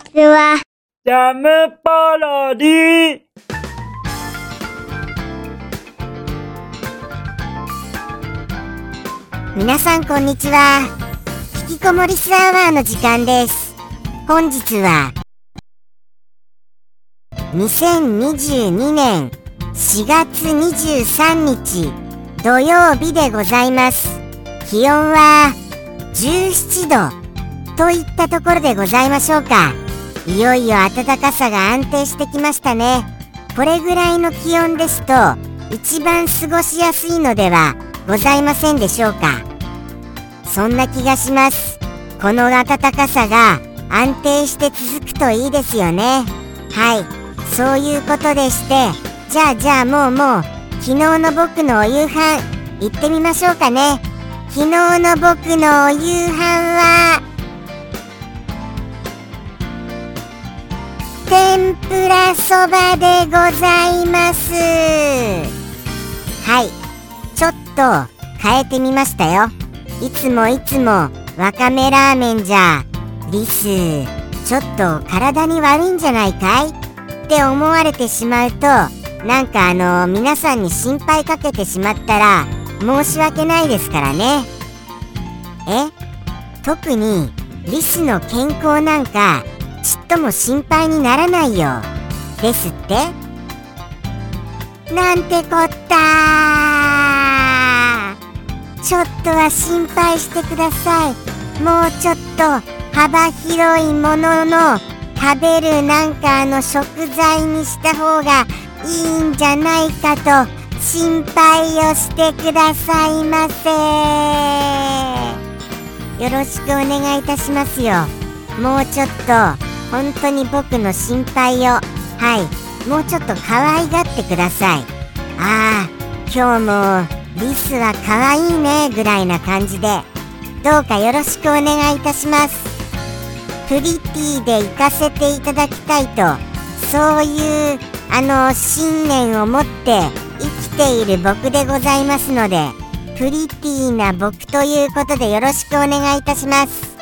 ちは。ジャムパロディ皆さんこんにちは。引きこもりスアワーの時間です。本日は、2022年4月23日土曜日でございます。気温は17度といったところでございましょうか。いよいよ暖かさが安定してきましたね。これぐらいの気温ですと、一番過ごしやすいのではございませんでしょうか。そんな気がします。この暖かさが安定して続くといいですよね。はい、そういうことでして、じゃあじゃあもうもう、昨日の僕のお夕飯、行ってみましょうかね。昨日の僕のお夕飯は、天ぷらそばでございます。はい、ちょっと変えてみましたよ。いつもいつもわかめラーメンじゃリスちょっと体に悪いんじゃないかい？って思われてしまうとなんかあの皆さんに心配かけてしまったら申し訳ないですからねえ？特にリスの健康なんかちっとも心配にならないよですって。なんてこったちょっとは心配してください。もうちょっと幅広いものの食べるなんかあの食材にした方がいいんじゃないかと心配をしてくださいませ。よろしくお願いいたしますよ。もうちょっと。本当に僕の心配を。はい。もうちょっと可愛がってください。ああ今日もリスは可愛いねぐらいな感じで。どうかよろしくお願いいたします。プリティで行かせていただきたいとそういうあの信念を持って生きている僕でございますのでプリティな僕ということでよろしくお願いいたします。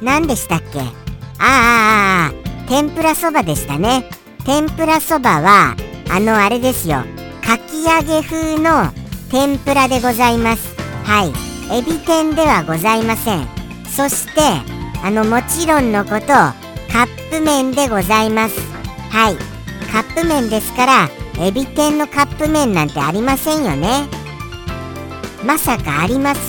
何でしたっけ？ああああ天ぷらそばでしたね。天ぷらそばはあのあれですよ。かき揚げ風の天ぷらでございます。はい。エビ天ではございません。そしてあのもちろんのことカップ麺でございます。はい。カップ麺ですからエビ天のカップ麺なんてありませんよね。まさかあります？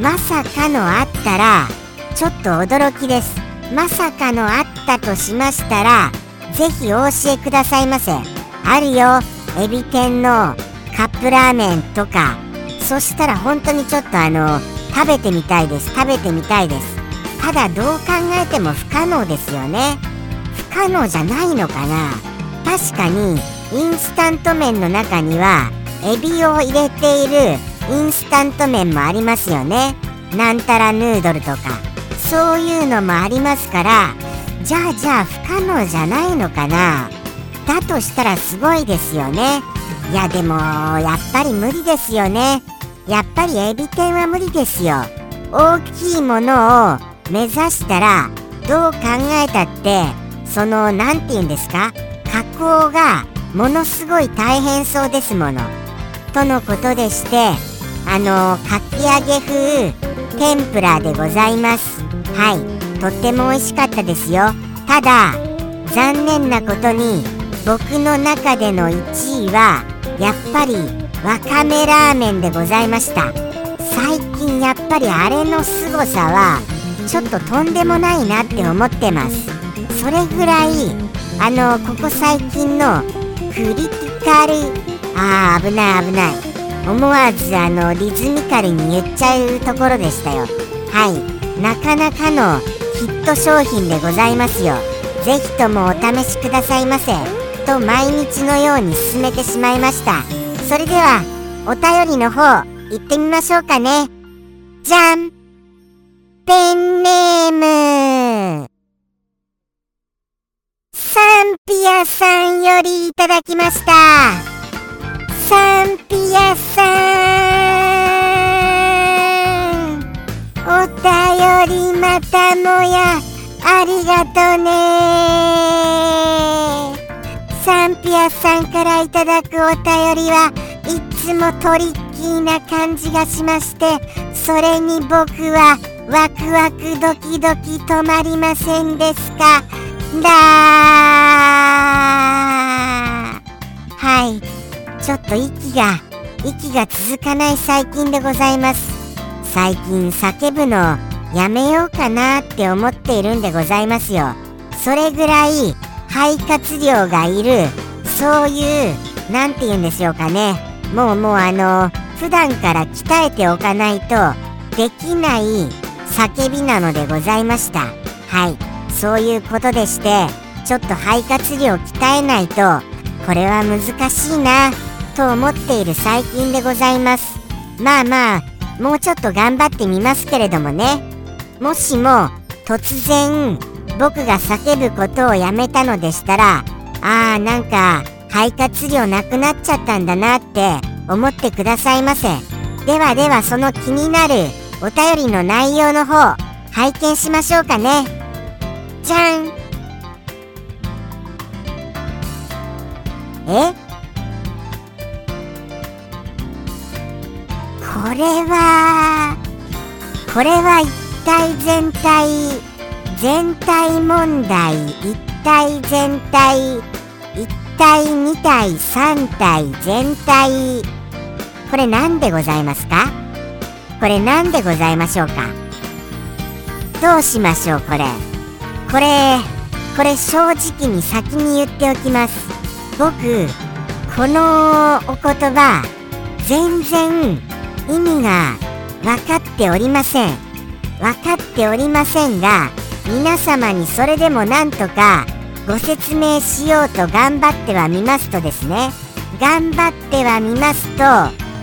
まさかのあったらちょっと驚きです。まさかのあったとしましたらぜひお教えくださいませ。あるよ。エビ天のカップラーメンとか。そしたら本当にちょっとあの食べてみたいです。食べてみたいです。ただどう考えても不可能ですよね。不可能じゃないのかな。確かにインスタント麺の中にはエビを入れているインスタント麺もありますよね。なんたらヌードルとか。そういうのもありますからじゃあじゃあ不可能じゃないのかな。だとしたらすごいですよね。いやでもやっぱり無理ですよね。やっぱりエビ天は無理ですよ。大きいものを目指したらどう考えたってその何て言うんですか？加工がものすごい大変そうですもの。とのことでしてあのかき揚げ風天ぷらでございます。はい。とっても美味しかったですよ。ただ残念なことに僕の中での1位はやっぱりわかめラーメンでございました。最近やっぱりあれの凄さはちょっととんでもないなって思ってます。それぐらいあのここ最近のクリティカルあー危ない危ない。思わずあのリズミカルに言っちゃうところでしたよ。はい。なかなかのヒット商品でございますよ。ぜひともお試しくださいませ。と毎日のように進めてしまいました。それではお便りの方行ってみましょうかね。じゃんペンネーム。サンピアさんよりいただきました。サンピアさんお便りまたもやありがとね。サンピアさんからいただくお便りはいつもトリッキーな感じがしましてそれに僕はワクワクドキドキ止まりませんですか？だはい。ちょっと息が息が続かない最近でございます。最近叫ぶのやめようかなって思っているんでございますよ。それぐらい肺活量がいるそういう何て言うんでしょうかね。もうもうあの普段から鍛えておかないとできない叫びなのでございました。はい。そういうことでしてちょっと肺活量鍛えないとこれは難しいな。と思っている最近でございます。まあまあもうちょっと頑張ってみますけれどもね。もしも突然僕が叫ぶことをやめたのでしたらあーなんか肺活量なくなっちゃったんだなって思ってくださいませ。ではではその気になるお便りの内容の方拝見しましょうかね。じゃん。え？れはこれは一体全体全体問題一体全体一体二体三体全体。これ何でございますか？これ何でございましょうか？どうしましょうこれ？これこれ正直に先に言っておきます。僕このお言葉全然意味が分かっておりません。分かっておりませんが皆様にそれでもなんとかご説明しようと頑張ってはみますとですね。頑張ってはみますと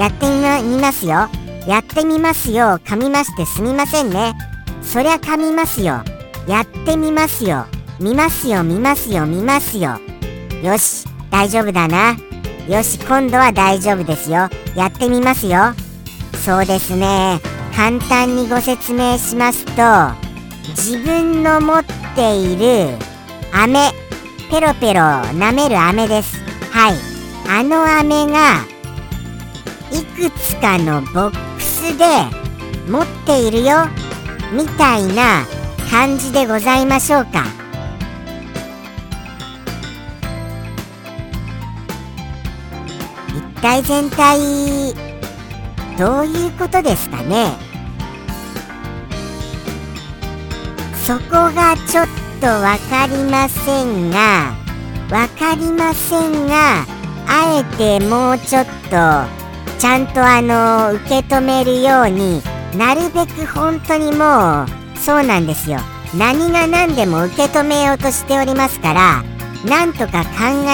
やってみますよ。やってみますよ。噛みましてすみませんね。そりゃ噛みますよ。やってみますよ。見ますよ。見ますよ。見ますよ。よし大丈夫だな。よし今度は大丈夫ですよ。やってみますよ。そうですね。簡単にご説明しますと自分の持っている飴ペロペロ舐める飴です。はい。あの飴がいくつかのボックスで持っているよみたいな感じでございましょうか。一体全体どういうことですかね？そこがちょっとわかりませんがわかりませんがあえてもうちょっとちゃんとあの受け止めるようになるべく本当にもうそうなんですよ。何が何でも受け止めようとしておりますからなんとか考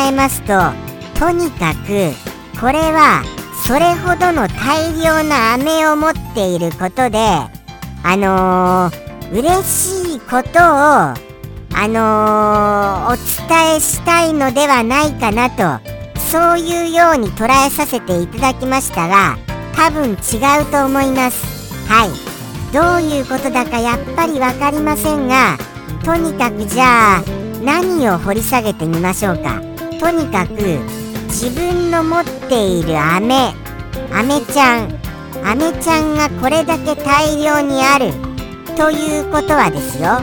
えますととにかくこれはそれほどの大量な飴を持っていることであのー、嬉しいことをあのー、お伝えしたいのではないかなとそういうように捉えさせていただきましたが多分違うと思います。はい。どういうことだかやっぱり分かりませんがとにかくじゃあ何を掘り下げてみましょうか。とにかく自分の持っている飴。飴ちゃん。飴ちゃんがこれだけ大量にある。ということはですよ。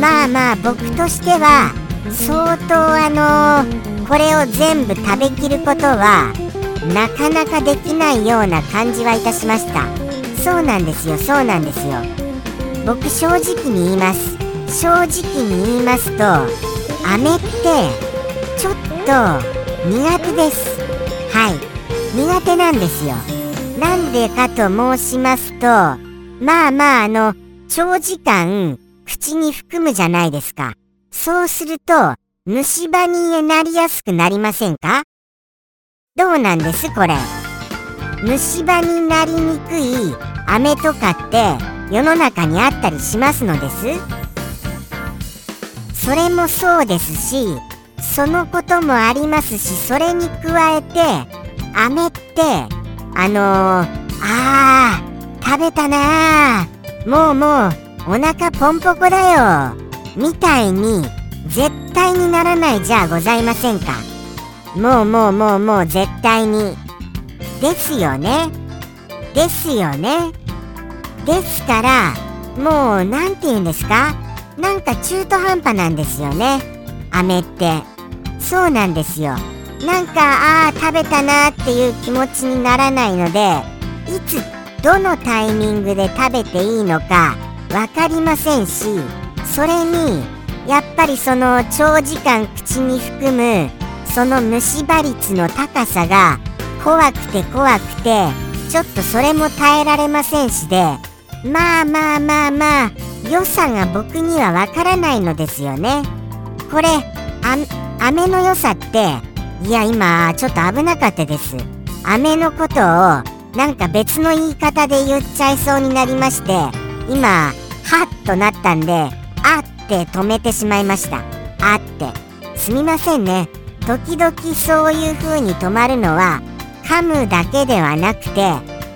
まあまあ僕としては相当あのー、これを全部食べきることはなかなかできないような感じはいたしました。そうなんですよそうなんですよ。僕正直に言います。正直に言いますと飴ってちょっと苦手です。はい。苦手なんですよ。なんでかと申しますとまあまああの長時間口に含むじゃないですか。そうすると虫歯になりやすくなりませんか？どうなんですこれ。虫歯になりにくい飴とかって世の中にあったりしますのです？それもそうですしそのこともありますしそれに加えて飴ってあのー、あー食べたなー。もうもうお腹ポンポコだよ。みたいに絶対にならないじゃございませんか。もうもうもうもう絶対に。ですよね。ですよね。ですからもう何て言うんですか？なんか中途半端なんですよね。飴って。そうなんですよ。なんかああ食べたなっていう気持ちにならないのでいつどのタイミングで食べていいのか分かりませんしそれにやっぱりその長時間口に含むその虫歯率の高さが怖くて怖くてちょっとそれも耐えられませんしでまあまあまあまあ良さが僕にはわからないのですよね。これ飴の良さっていや今ちょっと危なかったです。飴のことをなんか別の言い方で言っちゃいそうになりまして今ハッとなったんであって止めてしまいました。あって。すみませんね。時々そういう風に止まるのは噛むだけではなくて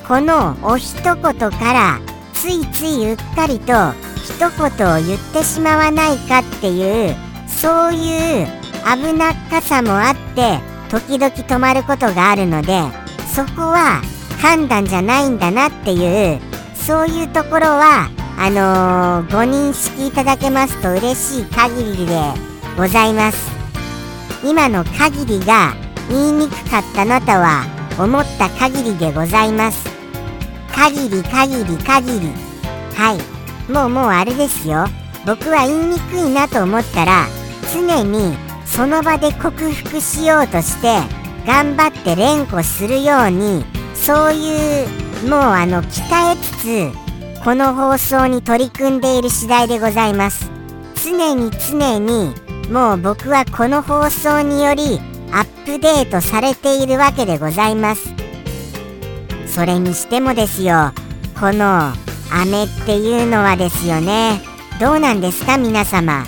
このお一言からついついうっかりと一言を言ってしまわないかっていうそういう危なっかさもあって時々止まることがあるのでそこは判断じゃないんだなっていうそういうところはあのー、ご認識いただけますと嬉しい限りでございます。今の限りが言いにくかったなとは思った限りでございます。限り限り限り。はい。もうもうあれですよ。僕は言いにくいなと思ったら常にその場で克服しようとして頑張って連呼するようにそういうもうあの鍛えつつこの放送に取り組んでいる次第でございます。常に常にもう僕はこの放送によりアップデートされているわけでございます。それにしてもですよこの飴っていうのはですよね。どうなんですか皆様。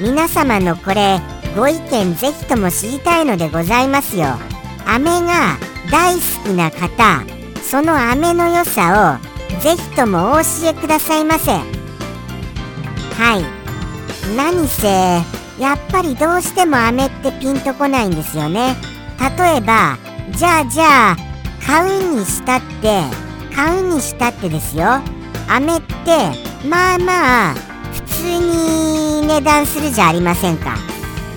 皆様のこれご意見ぜひとも知りたいのでございますよ。飴が大好きな方その飴の良さをぜひともお教えくださいませ。はい。何せやっぱりどうしても飴ってピンとこないんですよね。例えばじゃあじゃあ買うにしたって買うにしたってですよ。飴ってまあまあ普通に値段するじゃありませんか。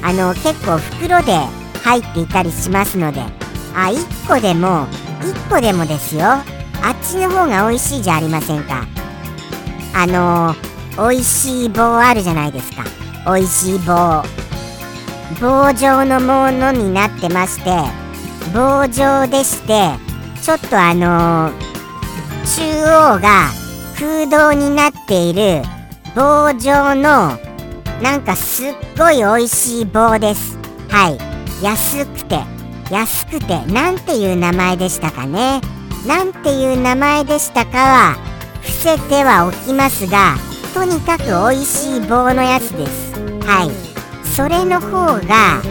あの結構袋で入っていたりしますので。あ1個でも1個でもですよ。あっちの方が美味しいじゃありませんか。あの美味しい棒あるじゃないですか。美味しい棒。棒状のものになってまして棒状でしてちょっとあの中央が空洞になっている棒状のなんかすっごい美味しい棒です。はい。安くて安くてなんていう名前でしたかね。なんていう名前でしたかは伏せてはおきますがとにかく美味しい棒のやつです。はい。それの方が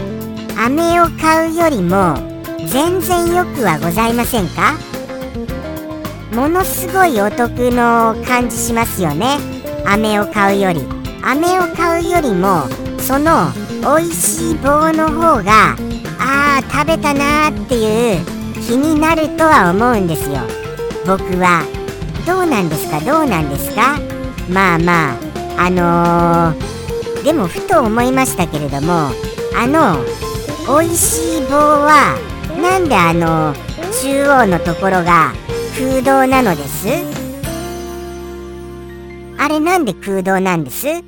飴を買うよりも全然よくはございませんか？ものすごいお得の感じしますよね。飴を買うより。飴を買うよりもその美味しい棒の方があー食べたなーっていう気になるとは思うんですよ。僕はどうなんですか？どうなんですか？まあまああのー、でもふと思いましたけれどもあの美味しい棒はなんであの中央のところが空洞なのです？あれなんで空洞なんです？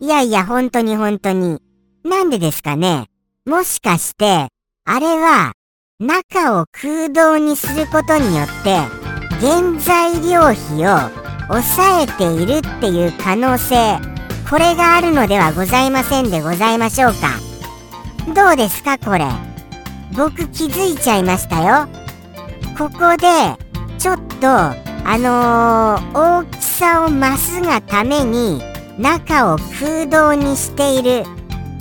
いやいや、本当に本当に。なんでですかねもしかして、あれは、中を空洞にすることによって、原材料費を抑えているっていう可能性、これがあるのではございませんでございましょうか。どうですかこれ。僕気づいちゃいましたよ。ここで、ちょっと、あのー、大きさを増すがために、中を空洞にしている。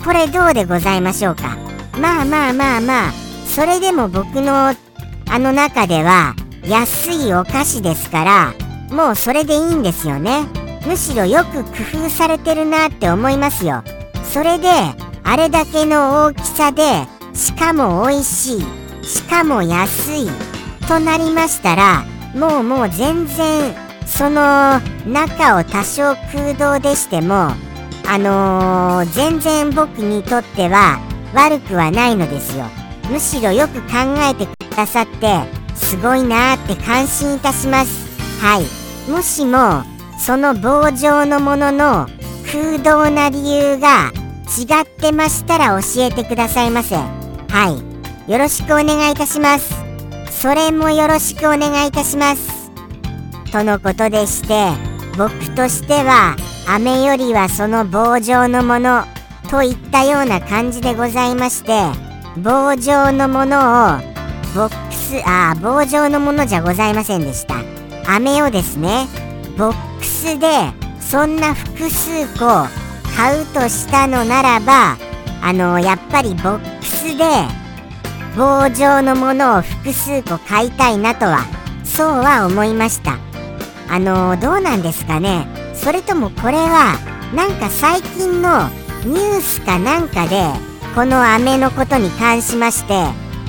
これどうでございましょうか？まあまあまあまあ。それでも僕のあの中では安いお菓子ですからもうそれでいいんですよね。むしろよく工夫されてるなって思いますよ。それであれだけの大きさでしかも美味しいしかも安いとなりましたらもうもう全然その中を多少空洞でしてもあのー、全然僕にとっては悪くはないのですよ。むしろよく考えてくださってすごいなーって感心いたします。はい。もしもその棒状のものの空洞な理由が違ってましたら教えてくださいませ。はい。よろしくお願いいたします。それもよろしくお願いいたします。とのことでして僕としては飴よりはその棒状のものといったような感じでございまして棒状のものをボックスああ棒状のものじゃございませんでした。飴をですねボックスでそんな複数個買うとしたのならばあのやっぱりボックスで棒状のものを複数個買いたいなとはそうは思いました。あのどうなんですかね。それともこれはなんか最近のニュースかなんかでこの飴のことに関しまして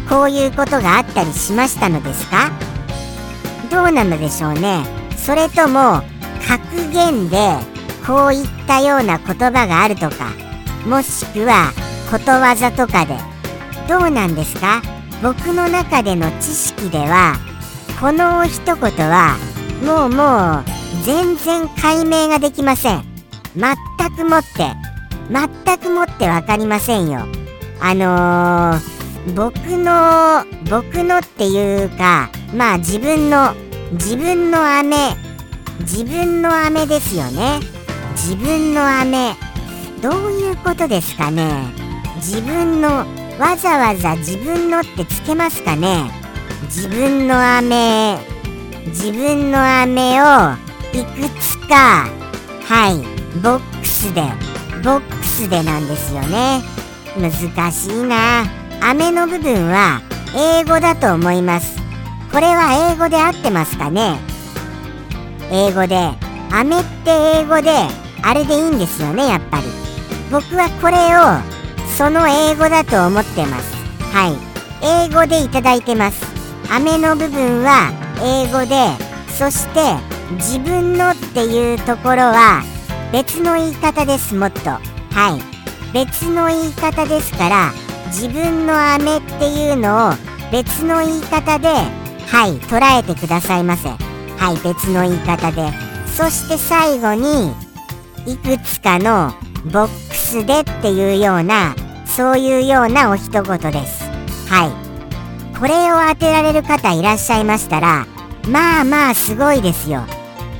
こういうことがあったりしましたのですか？どうなのでしょうね。それとも格言でこういったような言葉があるとかもしくはことわざとかでどうなんですか？僕の中での知識ではこの一言はもうもう全然解明ができません。全くもって全くもって分かりませんよ。あのー、僕の僕のっていうかまあ自分の自分の飴自分の飴ですよね。自分の飴。どういうことですかね。自分のわざわざ自分のってつけますかね。自分の飴。自分の飴をいくつかはいボックスでボックスでなんですよね。難しいな。飴の部分は英語だと思います。これは英語で合ってますかね？英語で飴って英語であれでいいんですよねやっぱり。僕はこれをその英語だと思ってます。はい。英語でいただいてます。飴の部分は英語でそして自分のっていうところは別の言い方ですもっと。はい。別の言い方ですから自分の飴っていうのを別の言い方ではい捉えてくださいませ。はい別の言い方で。そして最後にいくつかのボックスでっていうようなそういうようなお一言です。はい。これを当てられる方いらっしゃいましたらまあまあすごいですよ。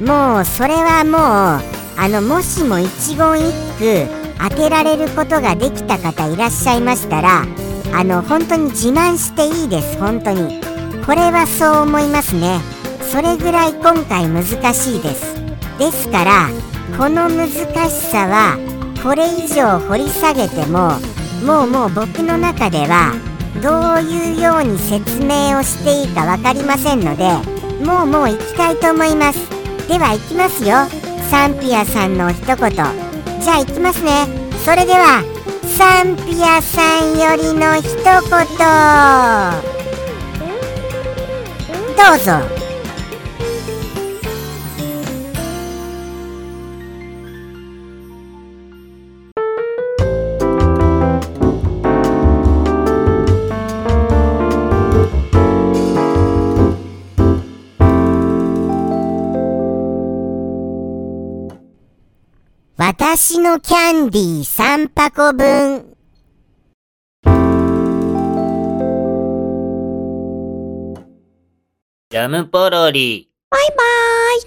もうそれはもうあのもしも一言一句当てられることができた方いらっしゃいましたらあの本当に自慢していいです。本当に。これはそう思いますね。それぐらい今回難しいです。ですからこの難しさはこれ以上掘り下げてももうもう僕の中ではどういうように説明をしていいか分かりませんのでもうもう行きたいと思います。では行きますよ。サンピアさんの一言。じゃあ行きますね。それではサンピアさんよりの一言。どうぞ。私のキャンディー3箱分。ジャムポロリ。バイバーイ。